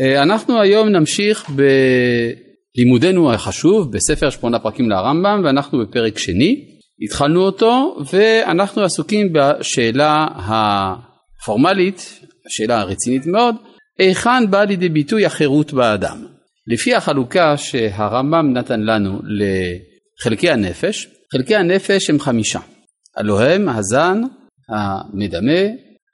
אה, אנחנו היום נמשיך בלימודנו החשוב בספר שמונה פרקים לרמב"ם ואנחנו בפרק שני, התחלנו אותו ואנחנו עסוקים בשאלה הפורמלית, השאלה הרצינית מאוד, היכן באה לידי ביטוי החירות באדם. לפי החלוקה שהרמב"ם נתן לנו לחלקי הנפש, חלקי הנפש הם חמישה, הלוא הם הזן, המדמה,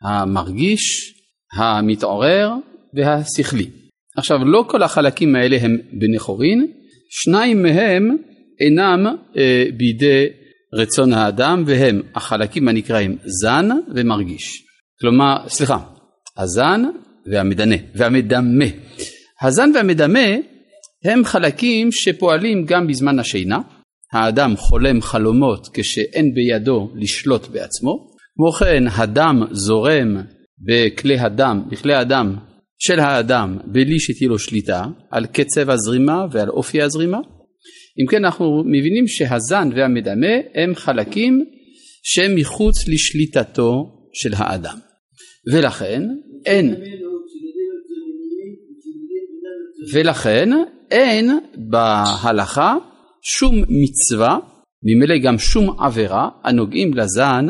המרגיש, המתעורר והשכלי. עכשיו לא כל החלקים האלה הם בני חורין, שניים מהם אינם אה, בידי רצון האדם והם החלקים הנקראים זן ומרגיש. כלומר, סליחה, הזן והמדנה והמדמה. הזן והמדמה הם חלקים שפועלים גם בזמן השינה, האדם חולם חלומות כשאין בידו לשלוט בעצמו, כמו כן הדם זורם בכלי הדם, בכלי הדם של האדם בלי שתהיה לו שליטה על קצב הזרימה ועל אופי הזרימה. אם כן אנחנו מבינים שהזן והמדמה הם חלקים שהם מחוץ לשליטתו של האדם. ולכן אין ולכן אין בהלכה שום מצווה, ממילא גם שום עבירה הנוגעים לזן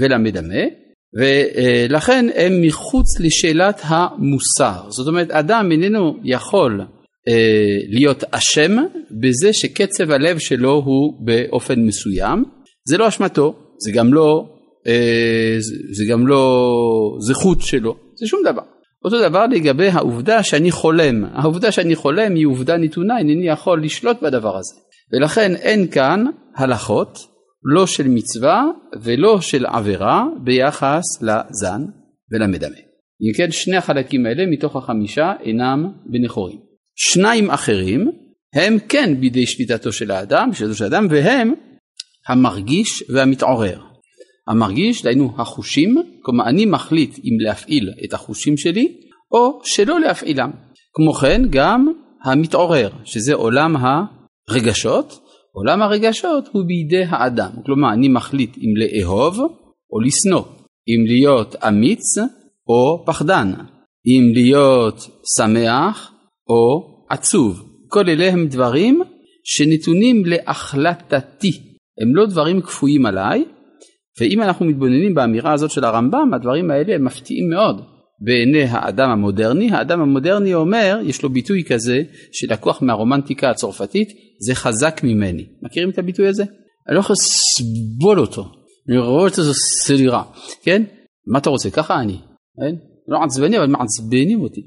ולמדמה, ולכן הם מחוץ לשאלת המוסר. זאת אומרת, אדם איננו יכול אה, להיות אשם בזה שקצב הלב שלו הוא באופן מסוים. זה לא אשמתו, זה גם לא, אה, זה גם לא זכות שלו, זה שום דבר. אותו דבר לגבי העובדה שאני חולם, העובדה שאני חולם היא עובדה נתונה, אינני יכול לשלוט בדבר הזה. ולכן אין כאן הלכות, לא של מצווה ולא של עבירה ביחס לזן ולמדמה. אם כן שני החלקים האלה מתוך החמישה אינם בני חורים. שניים אחרים הם כן בידי שליטתו של האדם, שליטתו של האדם, והם המרגיש והמתעורר. המרגיש, דהיינו החושים, כלומר אני מחליט אם להפעיל את החושים שלי או שלא להפעילם. כמו כן גם המתעורר, שזה עולם הרגשות, עולם הרגשות הוא בידי האדם, כלומר אני מחליט אם לאהוב או לשנוא, אם להיות אמיץ או פחדן, אם להיות שמח או עצוב. כל אלה הם דברים שנתונים להחלטתי, הם לא דברים כפויים עליי, ואם אנחנו מתבוננים באמירה הזאת של הרמב"ם, הדברים האלה הם מפתיעים מאוד בעיני האדם המודרני. האדם המודרני אומר, יש לו ביטוי כזה שלקוח מהרומנטיקה הצרפתית, זה חזק ממני. מכירים את הביטוי הזה? אני לא יכול לסבול אותו. אני רואה את זה סלירה, כן? מה אתה רוצה? ככה אני, כן? לא עצבני אבל מעצבנים אותי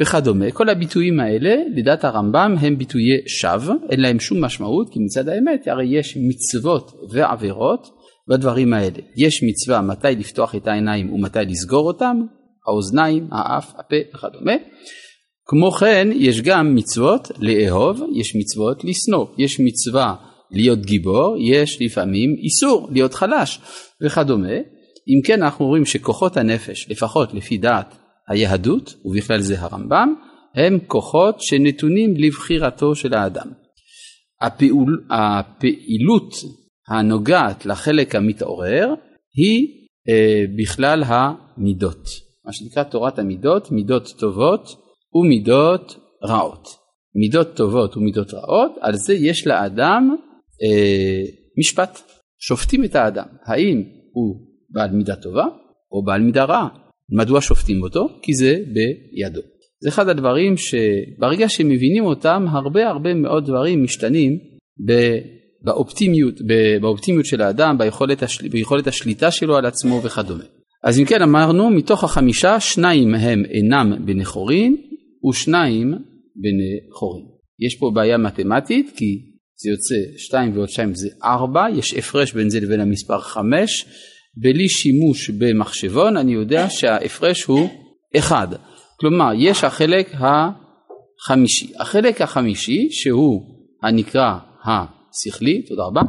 וכדומה. כל הביטויים האלה לדעת הרמב"ם הם ביטויי שווא, אין להם שום משמעות כי מצד האמת הרי יש מצוות ועבירות בדברים האלה. יש מצווה מתי לפתוח את העיניים ומתי לסגור אותם, האוזניים, האף, הפה וכדומה. כמו כן יש גם מצוות לאהוב, יש מצוות לשנוא, יש מצווה להיות גיבור, יש לפעמים איסור להיות חלש וכדומה. אם כן אנחנו רואים שכוחות הנפש, לפחות לפי דעת היהדות, ובכלל זה הרמב"ם, הם כוחות שנתונים לבחירתו של האדם. הפעול, הפעילות הנוגעת לחלק המתעורר היא אה, בכלל המידות, מה שנקרא תורת המידות, מידות טובות ומידות רעות. מידות טובות ומידות רעות, על זה יש לאדם אה, משפט, שופטים את האדם, האם הוא בעל מידה טובה או בעל מידה רעה. מדוע שופטים אותו? כי זה בידו. זה אחד הדברים שברגע שמבינים אותם הרבה הרבה מאוד דברים משתנים באופטימיות, באופטימיות של האדם, ביכולת, השל... ביכולת השליטה שלו על עצמו וכדומה. אז אם כן אמרנו מתוך החמישה שניים הם אינם בני חורין ושניים בני חורין. יש פה בעיה מתמטית כי זה יוצא 2 ועוד 2 זה 4, יש הפרש בין זה לבין המספר 5, בלי שימוש במחשבון אני יודע שההפרש הוא 1. כלומר יש החלק החמישי. החלק החמישי שהוא הנקרא השכלי, תודה רבה.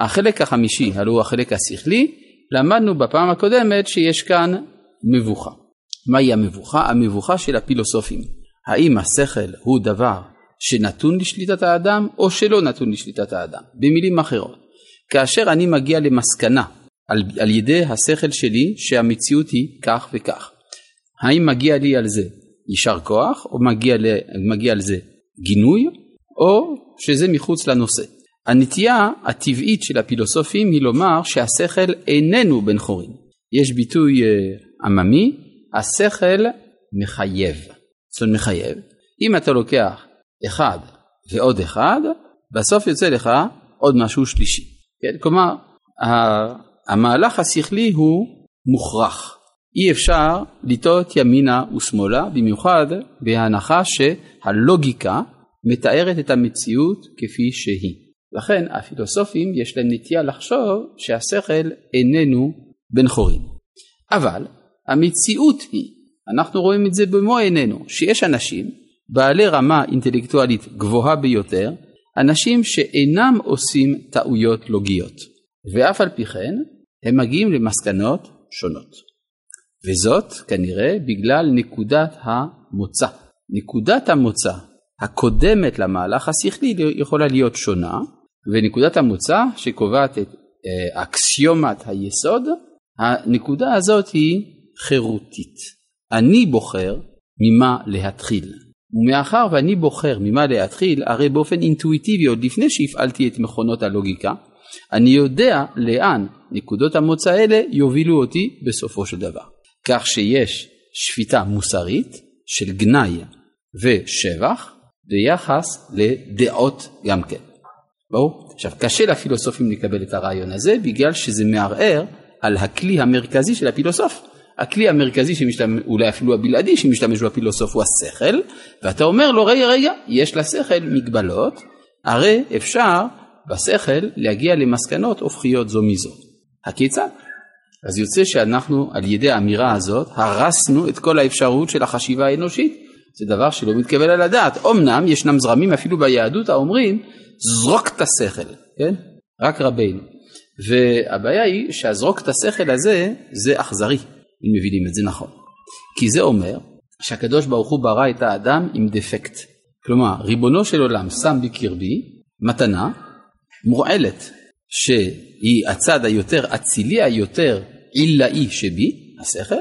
החלק החמישי, הלוא הוא החלק השכלי, למדנו בפעם הקודמת שיש כאן מבוכה. מהי המבוכה? המבוכה של הפילוסופים. האם השכל הוא דבר שנתון לשליטת האדם או שלא נתון לשליטת האדם? במילים אחרות, כאשר אני מגיע למסקנה על, על ידי השכל שלי שהמציאות היא כך וכך, האם מגיע לי על זה יישר כוח, או מגיע, ל, מגיע לזה גינוי, או שזה מחוץ לנושא. הנטייה הטבעית של הפילוסופים היא לומר שהשכל איננו בן חורין. יש ביטוי אה, עממי, השכל מחייב. זאת אומרת מחייב. אם אתה לוקח אחד ועוד אחד, בסוף יוצא לך עוד משהו שלישי. כן? כלומר, המהלך השכלי הוא מוכרח. אי אפשר לטעות ימינה ושמאלה, במיוחד בהנחה שהלוגיקה מתארת את המציאות כפי שהיא. לכן הפילוסופים יש להם נטייה לחשוב שהשכל איננו בן חורין. אבל המציאות היא, אנחנו רואים את זה במו עינינו, שיש אנשים בעלי רמה אינטלקטואלית גבוהה ביותר, אנשים שאינם עושים טעויות לוגיות, ואף על פי כן הם מגיעים למסקנות שונות. וזאת כנראה בגלל נקודת המוצא. נקודת המוצא הקודמת למהלך השכלי יכולה להיות שונה, ונקודת המוצא שקובעת את אה, אקסיומת היסוד, הנקודה הזאת היא חירותית. אני בוחר ממה להתחיל. ומאחר ואני בוחר ממה להתחיל, הרי באופן אינטואיטיבי עוד לפני שהפעלתי את מכונות הלוגיקה, אני יודע לאן נקודות המוצא האלה יובילו אותי בסופו של דבר. כך שיש שפיטה מוסרית של גנאי ושבח ביחס לדעות גם כן. ברור? עכשיו קשה לפילוסופים לקבל את הרעיון הזה בגלל שזה מערער על הכלי המרכזי של הפילוסוף. הכלי המרכזי שמשתמש, אולי אפילו הבלעדי שמשתמש בפילוסוף הוא השכל ואתה אומר לו רגע רגע יש לשכל מגבלות הרי אפשר בשכל להגיע למסקנות הופכיות זו מזו. הכיצד? אז יוצא שאנחנו על ידי האמירה הזאת הרסנו את כל האפשרות של החשיבה האנושית. זה דבר שלא מתקבל על הדעת. אמנם ישנם זרמים אפילו ביהדות האומרים זרוק את השכל, כן? רק רבינו. והבעיה היא שהזרוק את השכל הזה זה אכזרי, אם מבינים את זה נכון. כי זה אומר שהקדוש ברוך הוא ברא את האדם עם דפקט. כלומר, ריבונו של עולם שם בקרבי מתנה מורעלת, שהיא הצד היותר אצילי, היותר עילאי שבי, השכל,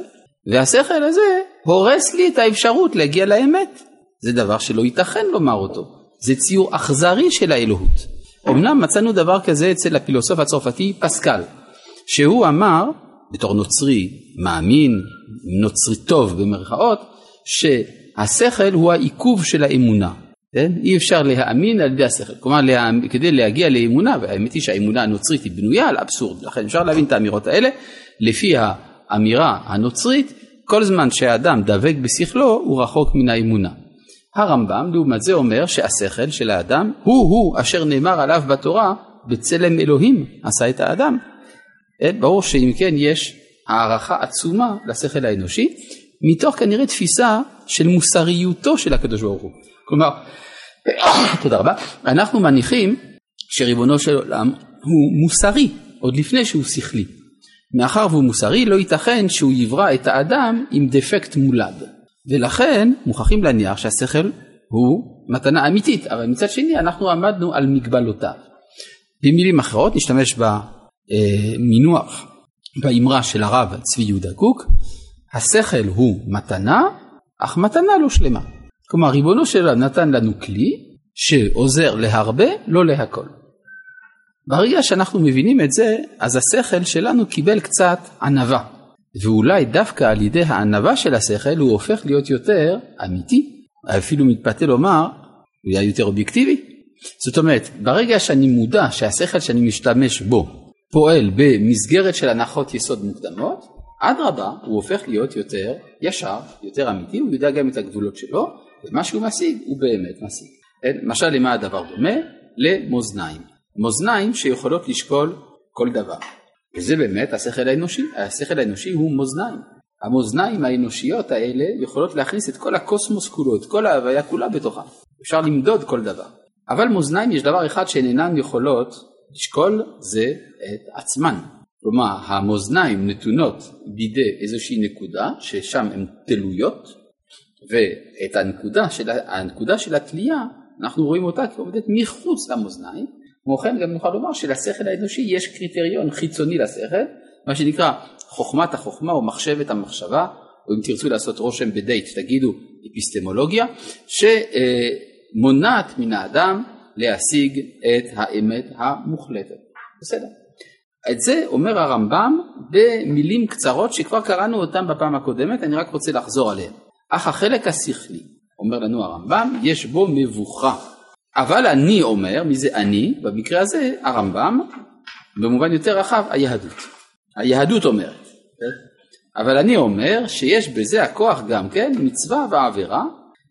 והשכל הזה הורס לי את האפשרות להגיע לאמת. זה דבר שלא ייתכן לומר אותו. זה ציור אכזרי של האלוהות. אמנם מצאנו דבר כזה אצל הפילוסוף הצרפתי פסקל, שהוא אמר, בתור נוצרי מאמין, נוצרי טוב במרכאות, שהשכל הוא העיכוב של האמונה. כן? אי אפשר להאמין על ידי השכל. כלומר, לה... כדי להגיע לאמונה, והאמת היא שהאמונה הנוצרית היא בנויה על אבסורד, לכן אפשר להבין את האמירות האלה, לפי האמירה הנוצרית, כל זמן שהאדם דבק בשכלו, הוא רחוק מן האמונה. הרמב"ם לעומת זה אומר שהשכל של האדם הוא הוא אשר נאמר עליו בתורה בצלם אלוהים עשה את האדם. כן, ברור שאם כן יש הערכה עצומה לשכל האנושי מתוך כנראה תפיסה של מוסריותו של הקדוש ברוך הוא. כלומר, תודה רבה, אנחנו מניחים שריבונו של עולם הוא מוסרי עוד לפני שהוא שכלי. מאחר והוא מוסרי לא ייתכן שהוא יברא את האדם עם דפקט מולד. ולכן מוכרחים להניח שהשכל הוא מתנה אמיתית, אבל מצד שני אנחנו עמדנו על מגבלותיו. במילים אחרות נשתמש במינוח, באמרה של הרב צבי יהודה קוק, השכל הוא מתנה, אך מתנה לא שלמה. כלומר ריבונו של עולם נתן לנו כלי שעוזר להרבה, לא להכל. ברגע שאנחנו מבינים את זה, אז השכל שלנו קיבל קצת ענווה. ואולי דווקא על ידי הענווה של השכל הוא הופך להיות יותר אמיתי, אפילו מתפתה לומר, הוא יהיה יותר אובייקטיבי. זאת אומרת, ברגע שאני מודע שהשכל שאני משתמש בו פועל במסגרת של הנחות יסוד מוקדמות, אדרבה, הוא הופך להיות יותר ישר, יותר אמיתי, הוא יודע גם את הגבולות שלו, ומה שהוא משיג הוא באמת משיג. למשל, למה הדבר דומה? למאזניים. מאזניים שיכולות לשקול כל דבר. וזה באמת השכל האנושי, השכל האנושי הוא מאזניים. המאזניים האנושיות האלה יכולות להכניס את כל הקוסמוס כולו, את כל ההוויה כולה בתוכה. אפשר למדוד כל דבר. אבל מאזניים יש דבר אחד שהן אינן יכולות לשקול, זה את עצמן. כלומר, המאזניים נתונות בידי איזושהי נקודה, ששם הן תלויות, ואת הנקודה של, של התלייה, אנחנו רואים אותה כעומדת מחוץ למאזניים, כמו כן גם נוכל לומר שלשכל האנושי יש קריטריון חיצוני לשכל, מה שנקרא חוכמת החוכמה או מחשבת המחשבה, או אם תרצו לעשות רושם בדייט תגידו אפיסטמולוגיה, שמונעת מן האדם להשיג את האמת המוחלטת. בסדר. את זה אומר הרמב"ם במילים קצרות שכבר קראנו אותם בפעם הקודמת, אני רק רוצה לחזור עליהם. אך החלק השכלי, אומר לנו הרמב"ם, יש בו מבוכה. אבל אני אומר, מי זה אני? במקרה הזה הרמב"ם, במובן יותר רחב, היהדות. היהדות אומרת. אבל אני אומר שיש בזה הכוח גם כן מצווה ועבירה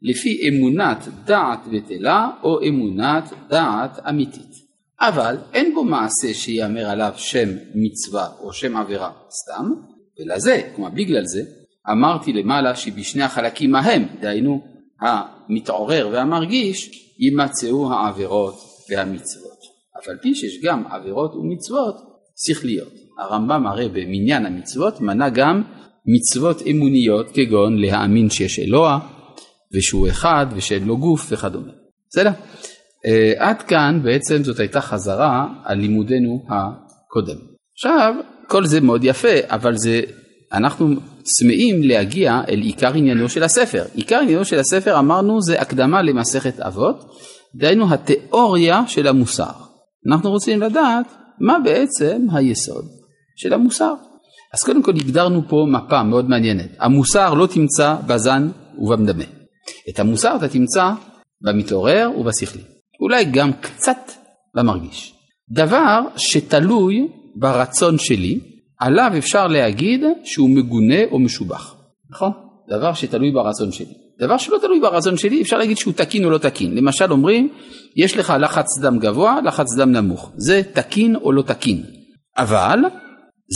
לפי אמונת דעת בטלה או אמונת דעת אמיתית. אבל אין בו מעשה שיאמר עליו שם מצווה או שם עבירה סתם, ולזה, כלומר בגלל זה, אמרתי למעלה שבשני החלקים ההם, דהיינו המתעורר והמרגיש, יימצאו העבירות והמצוות. אף על פי שיש גם עבירות ומצוות שכליות. הרמב"ם הרי במניין המצוות מנה גם מצוות אמוניות כגון להאמין שיש אלוה ושהוא אחד ושאין לו גוף וכדומה. בסדר? Uh, עד כאן בעצם זאת הייתה חזרה על לימודנו הקודם. עכשיו כל זה מאוד יפה אבל זה אנחנו צמאים להגיע אל עיקר עניינו של הספר. עיקר עניינו של הספר אמרנו זה הקדמה למסכת אבות, דהיינו התיאוריה של המוסר. אנחנו רוצים לדעת מה בעצם היסוד של המוסר. אז קודם כל הגדרנו פה מפה מאוד מעניינת. המוסר לא תמצא בזן ובמדמה. את המוסר אתה תמצא במתעורר ובשכלי. אולי גם קצת במרגיש. דבר שתלוי ברצון שלי, עליו אפשר להגיד שהוא מגונה או משובח. נכון? דבר שתלוי ברצון שלי. דבר שלא תלוי ברצון שלי אפשר להגיד שהוא תקין או לא תקין. למשל אומרים יש לך לחץ דם גבוה, לחץ דם נמוך. זה תקין או לא תקין. אבל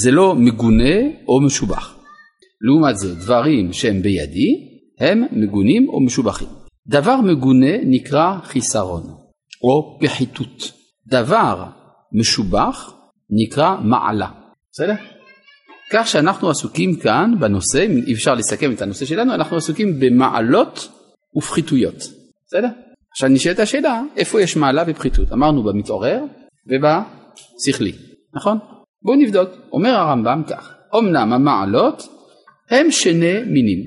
זה לא מגונה או משובח. לעומת זה דברים שהם בידי הם מגונים או משובחים. דבר מגונה נקרא חיסרון או פחיתות. דבר משובח נקרא מעלה. בסדר? כך שאנחנו עסוקים כאן בנושא, אם אפשר לסכם את הנושא שלנו, אנחנו עסוקים במעלות ופחיתויות. בסדר? עכשיו נשאלת השאלה, איפה יש מעלה ופחיתות? אמרנו במתעורר ובשכלי, נכון? בואו נבדוק. אומר הרמב"ם כך, אמנם המעלות הם שני מינים.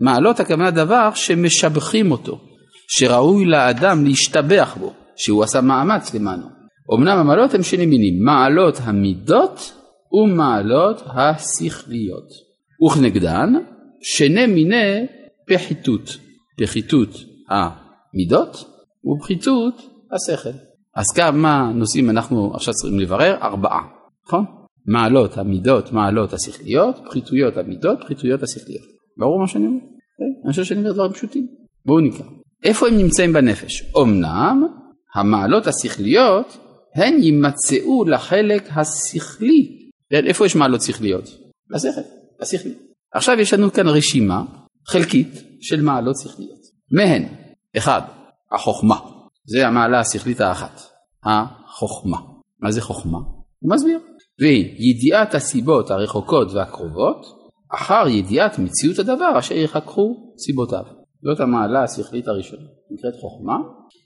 מעלות הכוונה דבר שמשבחים אותו, שראוי לאדם להשתבח בו, שהוא עשה מאמץ למענו. אמנם המעלות הם שני מינים, מעלות המידות ומעלות השכליות. וכנגדן שני מיני פחיתות, פחיתות המידות ופחיתות השכל. אז כמה נושאים אנחנו עכשיו צריכים לברר? ארבעה, נכון? מעלות המידות, מעלות השכליות, פחיתויות המידות, פחיתויות השכליות. ברור מה שאני אומר? אוקיי? אני חושב שאני אומר דברים פשוטים. בואו נקרא. איפה הם נמצאים בנפש? אמנם המעלות השכליות הן יימצאו לחלק השכלי איפה יש מעלות שכליות? בשכל, בשכלי. עכשיו יש לנו כאן רשימה חלקית של מעלות שכליות. מהן, אחד, החוכמה, זה המעלה השכלית האחת, החוכמה. מה זה חוכמה? הוא מסביר. והיא ידיעת הסיבות הרחוקות והקרובות, אחר ידיעת מציאות הדבר אשר יחככו סיבותיו. זאת המעלה השכלית הראשונה, נקראת חוכמה,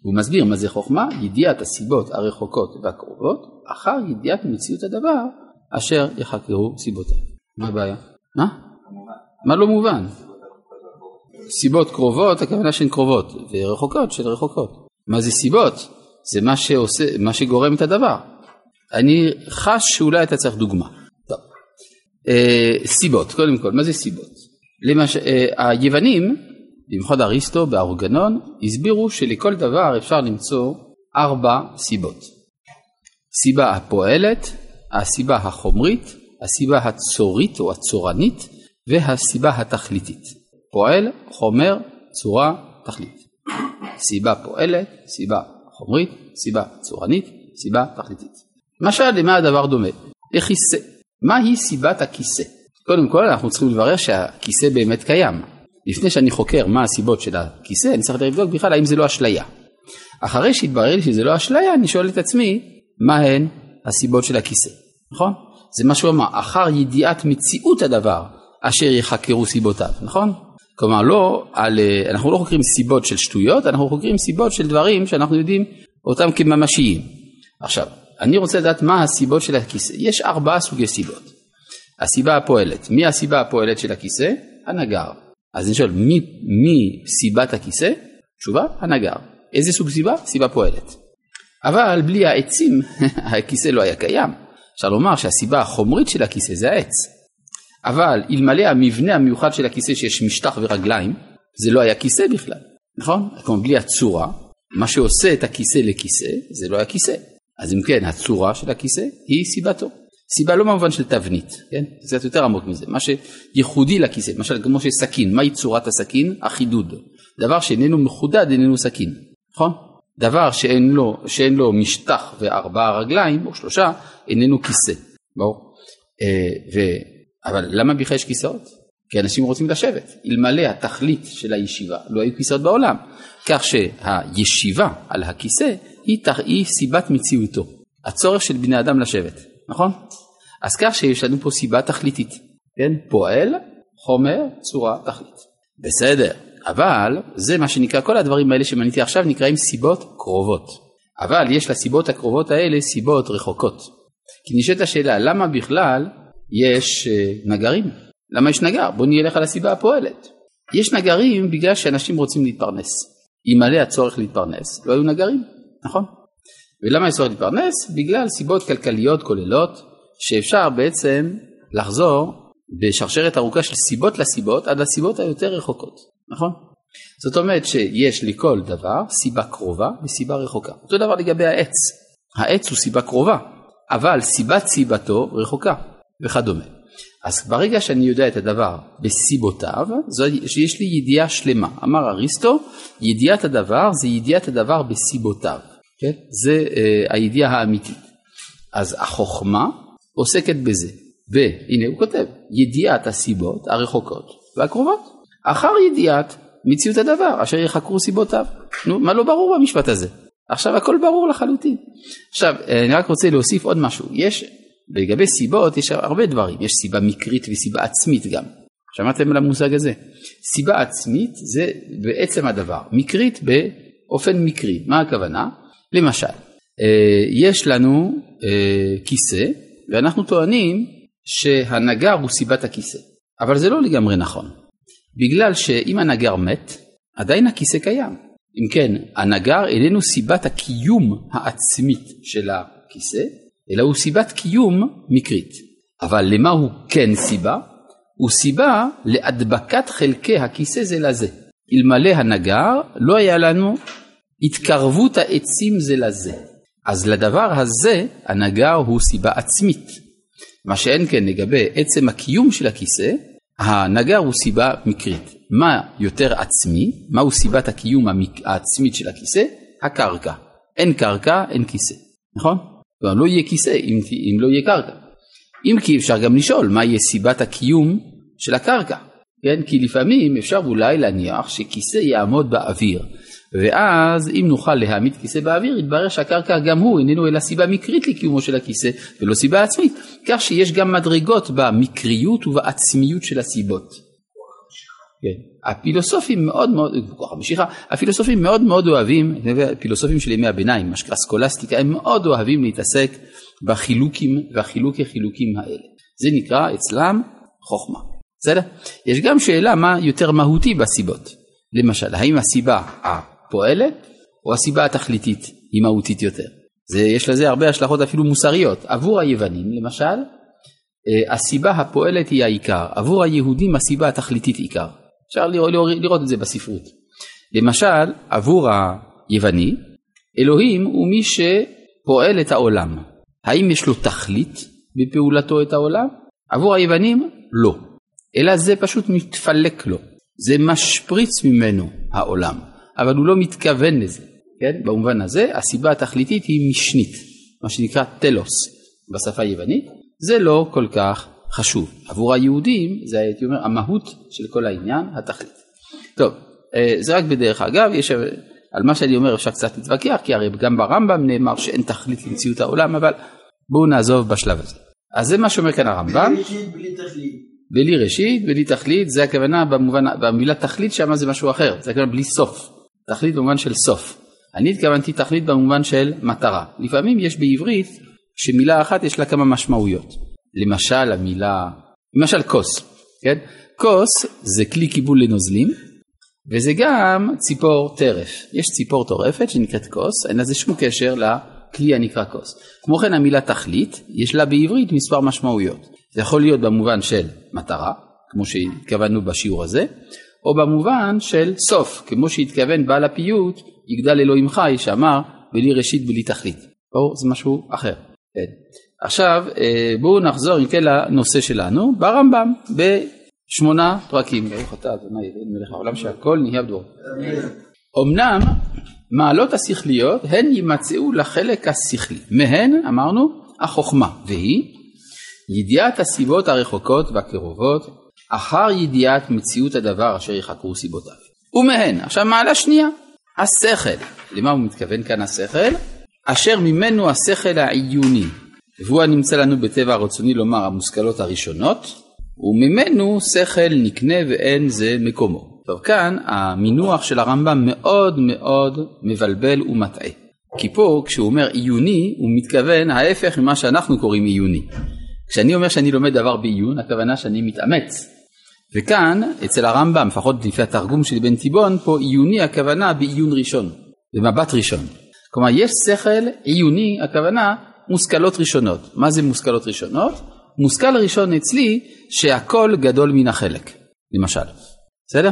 הוא מסביר מה זה חוכמה, ידיעת הסיבות הרחוקות והקרובות, אחר ידיעת מציאות הדבר אשר יחקרו סיבותיו. מה הבעיה? מה? מה לא מובן? סיבות קרובות, הכוונה שהן קרובות, ורחוקות של רחוקות. מה זה סיבות? זה מה, שעושה, מה שגורם את הדבר. אני חש שאולי אתה צריך דוגמה. טוב. אה, סיבות, קודם כל, מה זה סיבות? למש... אה, היוונים, במיוחד אריסטו באורגנון, הסבירו שלכל דבר אפשר למצוא ארבע סיבות. סיבה הפועלת, הסיבה החומרית, הסיבה הצורית או הצורנית והסיבה התכליתית. פועל, חומר, צורה, תכלית. סיבה פועלת, סיבה חומרית, סיבה צורנית, סיבה תכליתית. למשל, למה הדבר דומה? לכיסא. מהי סיבת הכיסא? קודם כל אנחנו צריכים לברר שהכיסא באמת קיים. לפני שאני חוקר מה הסיבות של הכיסא, אני צריך לבדוק בכלל האם זה לא אשליה. אחרי שהתברר לי שזה לא אשליה, אני שואל את עצמי, מה הן הסיבות של הכיסא, נכון? זה מה שהוא אמר, אחר ידיעת מציאות הדבר אשר יחקרו סיבותיו, נכון? כלומר לא על, אה, אנחנו לא חוקרים סיבות של שטויות, אנחנו חוקרים סיבות של דברים שאנחנו יודעים אותם כממשיים. עכשיו, אני רוצה לדעת מה הסיבות של הכיסא. יש ארבעה סוגי סיבות. הסיבה הפועלת. מי הסיבה הפועלת של הכיסא? הנגר. אז אני שואל, מי, מי סיבת הכיסא? תשובה, הנגר. איזה סוג סיבה? סיבה פועלת. אבל בלי העצים הכיסא לא היה קיים. אפשר לומר שהסיבה החומרית של הכיסא זה העץ. אבל אלמלא המבנה המיוחד של הכיסא שיש משטח ורגליים, זה לא היה כיסא בכלל, נכון? כלומר בלי הצורה, מה שעושה את הכיסא לכיסא, זה לא היה כיסא. אז אם כן, הצורה של הכיסא היא סיבתו. סיבה לא במובן של תבנית, כן? זה קצת יותר עמוק מזה. מה שייחודי לכיסא, למשל כמו שסכין, מהי צורת הסכין? החידוד. דבר שאיננו מחודד איננו סכין, נכון? דבר שאין לו, שאין לו משטח וארבעה רגליים או שלושה איננו כיסא, ברור. אה, ו... אבל למה בכלל יש כיסאות? כי אנשים רוצים לשבת. אלמלא התכלית של הישיבה לא היו כיסאות בעולם. כך שהישיבה על הכיסא היא, היא סיבת מציאותו. הצורך של בני אדם לשבת, נכון? אז כך שיש לנו פה סיבה תכליתית, כן? פועל, חומר, צורה, תכלית. בסדר, אבל זה מה שנקרא, כל הדברים האלה שמניתי עכשיו נקראים סיבות קרובות. אבל יש לסיבות הקרובות האלה סיבות רחוקות. כי נשאלת השאלה, למה בכלל יש אה, נגרים? למה יש נגר? בוא נלך על הסיבה הפועלת. יש נגרים בגלל שאנשים רוצים להתפרנס. אלמלא הצורך להתפרנס, לא היו נגרים, נכון? ולמה יש צורך להתפרנס? בגלל סיבות כלכליות כוללות, שאפשר בעצם לחזור בשרשרת ארוכה של סיבות לסיבות עד לסיבות היותר רחוקות, נכון? זאת אומרת שיש לכל דבר סיבה קרובה וסיבה רחוקה. אותו דבר לגבי העץ. העץ הוא סיבה קרובה, אבל סיבת סיבתו רחוקה וכדומה. אז ברגע שאני יודע את הדבר בסיבותיו, שיש לי ידיעה שלמה. אמר אריסטו, ידיעת הדבר זה ידיעת הדבר בסיבותיו. כן? זה uh, הידיעה האמיתית. אז החוכמה עוסקת בזה. והנה הוא כותב, ידיעת הסיבות הרחוקות והקרובות, אחר ידיעת מציאות הדבר אשר יחקרו סיבותיו. נו, מה לא ברור במשפט הזה? עכשיו הכל ברור לחלוטין. עכשיו, אה, אני רק רוצה להוסיף עוד משהו. יש, לגבי סיבות יש הרבה דברים. יש סיבה מקרית וסיבה עצמית גם. שמעתם על המושג הזה? סיבה עצמית זה בעצם הדבר. מקרית באופן מקרי. מה הכוונה? למשל, אה, יש לנו אה, כיסא ואנחנו טוענים שהנגר הוא סיבת הכיסא, אבל זה לא לגמרי נכון, בגלל שאם הנגר מת, עדיין הכיסא קיים. אם כן, הנגר איננו סיבת הקיום העצמית של הכיסא, אלא הוא סיבת קיום מקרית. אבל למה הוא כן סיבה? הוא סיבה להדבקת חלקי הכיסא זה לזה. אלמלא הנגר לא היה לנו התקרבות העצים זה לזה. אז לדבר הזה הנגר הוא סיבה עצמית. מה שאין כן לגבי עצם הקיום של הכיסא, הנגר הוא סיבה מקרית. מה יותר עצמי? מהו סיבת הקיום העצמית של הכיסא? הקרקע. אין קרקע, אין כיסא, נכון? כלומר לא יהיה כיסא אם, אם לא יהיה קרקע. אם כי אפשר גם לשאול מה יהיה סיבת הקיום של הקרקע, כן? כי לפעמים אפשר אולי להניח שכיסא יעמוד באוויר, ואז אם נוכל להעמיד כיסא באוויר, יתברר שהקרקע גם הוא איננו אלא סיבה מקרית לקיומו של הכיסא ולא סיבה עצמית, כך שיש גם מדרגות במקריות ובעצמיות של הסיבות. כן. הפילוסופים מאוד מאוד, כוח המשיכה, הפילוסופים מאוד מאוד אוהבים, הפילוסופים של ימי הביניים, מה שנקרא סקולסטיקה, הם מאוד אוהבים להתעסק בחילוקים והחילוקי חילוקים האלה. זה נקרא אצלם חוכמה. בסדר? יש גם שאלה מה יותר מהותי בסיבות. למשל, האם הסיבה פועלת או הסיבה התכליתית היא מהותית יותר. זה, יש לזה הרבה השלכות אפילו מוסריות. עבור היוונים למשל, אה, הסיבה הפועלת היא העיקר, עבור היהודים הסיבה התכליתית עיקר. אפשר לראות, לראות את זה בספרות. למשל, עבור היווני, אלוהים הוא מי שפועל את העולם. האם יש לו תכלית בפעולתו את העולם? עבור היוונים, לא. אלא זה פשוט מתפלק לו. זה משפריץ ממנו העולם. אבל הוא לא מתכוון לזה, כן? במובן הזה הסיבה התכליתית היא משנית, מה שנקרא טלוס בשפה היוונית, זה לא כל כך חשוב. עבור היהודים זה הייתי אומר המהות של כל העניין, התכלית. טוב, אה, זה רק בדרך אגב, יש על מה שאני אומר אפשר קצת להתווכח, כי הרי גם ברמב"ם נאמר שאין תכלית למציאות העולם, אבל בואו נעזוב בשלב הזה. אז זה מה שאומר כאן הרמב"ם. בלי ראשית, בלי תכלית. בלי ראשית, בלי תכלית, זה הכוונה במובן, במילה תכלית שם זה משהו אחר, זה הכוונה בלי סוף. תכלית במובן של סוף. אני התכוונתי תכלית במובן של מטרה. לפעמים יש בעברית שמילה אחת יש לה כמה משמעויות. למשל המילה, למשל כוס, כן? כוס זה כלי קיבול לנוזלים, וזה גם ציפור טרף. יש ציפור טורפת שנקראת כוס, אין לזה שום קשר לכלי הנקרא כוס. כמו כן המילה תכלית, יש לה בעברית מספר משמעויות. זה יכול להיות במובן של מטרה, כמו שהתכוונו בשיעור הזה, או במובן של סוף, כמו שהתכוון בעל הפיוט, יגדל אלוהים חי, שאמר, בלי ראשית בלי תכלית. או זה משהו אחר. כן. עכשיו אה, בואו נחזור אם כן לנושא שלנו ברמב"ם בשמונה פרקים. ברוך אתה אדוני אלוהים מלך העולם שהכל נהיה בדור. אמנם מעלות השכליות הן יימצאו לחלק השכלי. מהן אמרנו החוכמה והיא ידיעת הסיבות הרחוקות והקרובות אחר ידיעת מציאות הדבר אשר יחקרו סיבותיו. ומהן, עכשיו מעלה שנייה, השכל. למה הוא מתכוון כאן השכל? אשר ממנו השכל העיוני, והוא הנמצא לנו בטבע הרצוני לומר המושכלות הראשונות, וממנו שכל נקנה ואין זה מקומו. טוב, כאן המינוח של הרמב"ם מאוד מאוד מבלבל ומטעה. כי פה כשהוא אומר עיוני הוא מתכוון ההפך ממה שאנחנו קוראים עיוני. כשאני אומר שאני לומד דבר בעיון הכוונה שאני מתאמץ. וכאן אצל הרמב"ם לפחות לפי התרגום של בן תיבון פה עיוני הכוונה בעיון ראשון, במבט ראשון. כלומר יש שכל עיוני הכוונה מושכלות ראשונות. מה זה מושכלות ראשונות? מושכל ראשון אצלי שהכל גדול מן החלק, למשל. בסדר?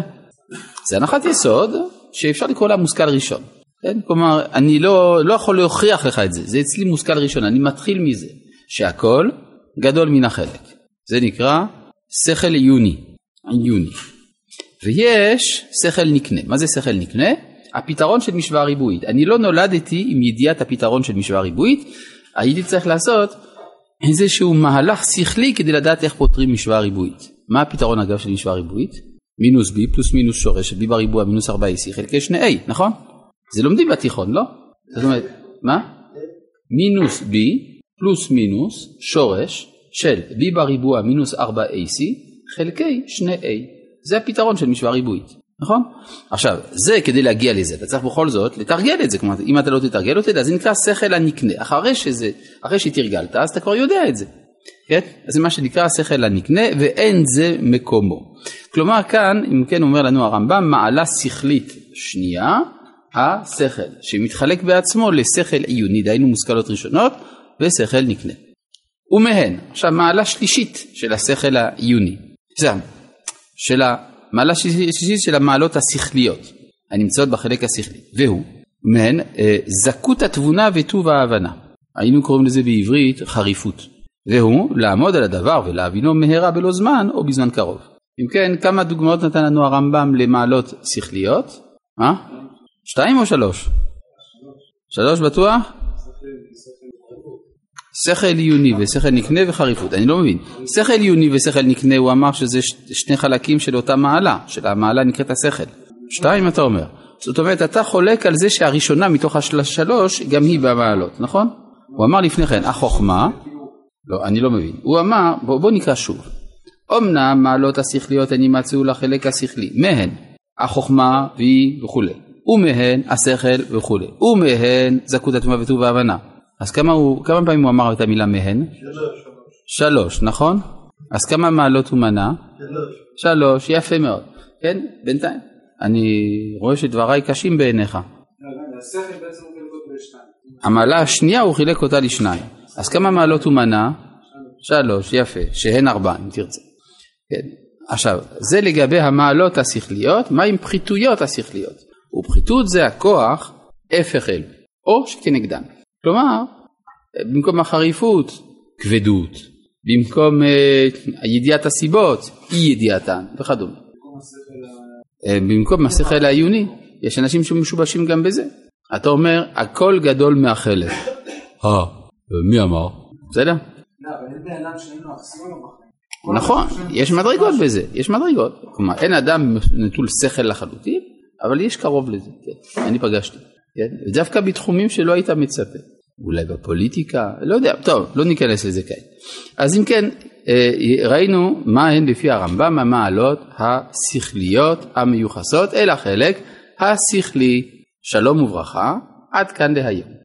זה הנחת יסוד שאפשר לקרוא לה מושכל ראשון. כן? כלומר, אני לא, לא יכול להוכיח לך את זה, זה אצלי מושכל ראשון, אני מתחיל מזה, שהכל גדול מן החלק. זה נקרא שכל עיוני, עיוני. ויש שכל נקנה. מה זה שכל נקנה? הפתרון של משוואה ריבועית. אני לא נולדתי עם ידיעת הפתרון של משוואה ריבועית, הייתי צריך לעשות איזשהו מהלך שכלי כדי לדעת איך פותרים משוואה ריבועית. מה הפתרון אגב של משוואה ריבועית? מינוס b פלוס מינוס שורש b בריבוע מינוס 4ac חלקי 2a, נכון? זה לומדים בתיכון, לא? זאת אומרת, מה? מינוס b פלוס מינוס שורש של b בריבוע מינוס 4ac חלקי 2a. זה הפתרון של משוואה ריבועית. נכון? עכשיו, זה כדי להגיע לזה, אתה צריך בכל זאת לתרגל את זה, כלומר אם אתה לא תתרגל אותי, אז זה נקרא שכל הנקנה, אחרי שזה, אחרי שתרגלת, אז אתה כבר יודע את זה, כן? אז זה מה שנקרא שכל הנקנה ואין זה מקומו. כלומר כאן, אם כן אומר לנו הרמב"ם, מעלה שכלית שנייה, השכל, שמתחלק בעצמו לשכל עיוני, דהיינו מושכלות ראשונות, ושכל נקנה. ומהן, עכשיו מעלה שלישית של השכל העיוני, של מעלה שישית של המעלות השכליות הנמצאות בחלק השכלי, והוא מהן אה, זכות התבונה וטוב ההבנה. היינו קוראים לזה בעברית חריפות. והוא לעמוד על הדבר ולהבינו מהרה בלא זמן או בזמן קרוב. אם כן, כמה דוגמאות נתן לנו הרמב"ם למעלות שכליות? מה? שתיים או שלוש? שלוש בטוח? שכל עיוני ושכל נקנה וחריפות, אני לא מבין. שכל עיוני ושכל נקנה הוא אמר שזה שני חלקים של אותה מעלה, של המעלה נקראת השכל. שתיים אתה אומר. זאת אומרת אתה חולק על זה שהראשונה מתוך השלוש גם היא במעלות, נכון? הוא אמר לפני כן החוכמה, לא אני לא מבין, הוא אמר בוא, בוא נקרא שוב, אמנם מעלות השכליות הן יימצאו לחלק השכלי, מהן החוכמה והיא וכולי, ומהן השכל וכולי, ומהן זכות התמונה וטוב והבנה. אז כמה, הוא, כמה פעמים הוא אמר את המילה מהן? שלוש. שלוש, נכון? אז כמה מעלות הוא מנה? שלוש. שלוש, יפה מאוד. כן, בינתיים. אני רואה שדבריי קשים בעיניך. המעלה השנייה הוא חילק אותה לשניים. אז כמה מעלות הוא מנה? שלוש, יפה, שהן ארבע אם תרצה. כן. עכשיו, זה לגבי המעלות השכליות, מה עם פחיתויות השכליות? ופחיתות זה הכוח הפך אלו, או שכנגדן. כלומר, במקום החריפות, כבדות, במקום uh, ידיעת הסיבות, אי ידיעתן וכדומה. אה, במקום השכל העיוני, יש אנשים שמשובשים גם בזה. אתה אומר, הכל גדול מהחלק. אה, מי אמר? בסדר? נכון, יש מדרגות בזה, יש מדרגות. כלומר, אין אדם נטול שכל לחלוטין, אבל יש קרוב לזה, כן, אני פגשתי. כן? דווקא בתחומים שלא היית מצפה. אולי בפוליטיקה, לא יודע, טוב, לא ניכנס לזה כעת. אז אם כן, אה, ראינו מה הן לפי הרמב"ם המעלות השכליות המיוחסות אל החלק השכלי. שלום וברכה, עד כאן להיום.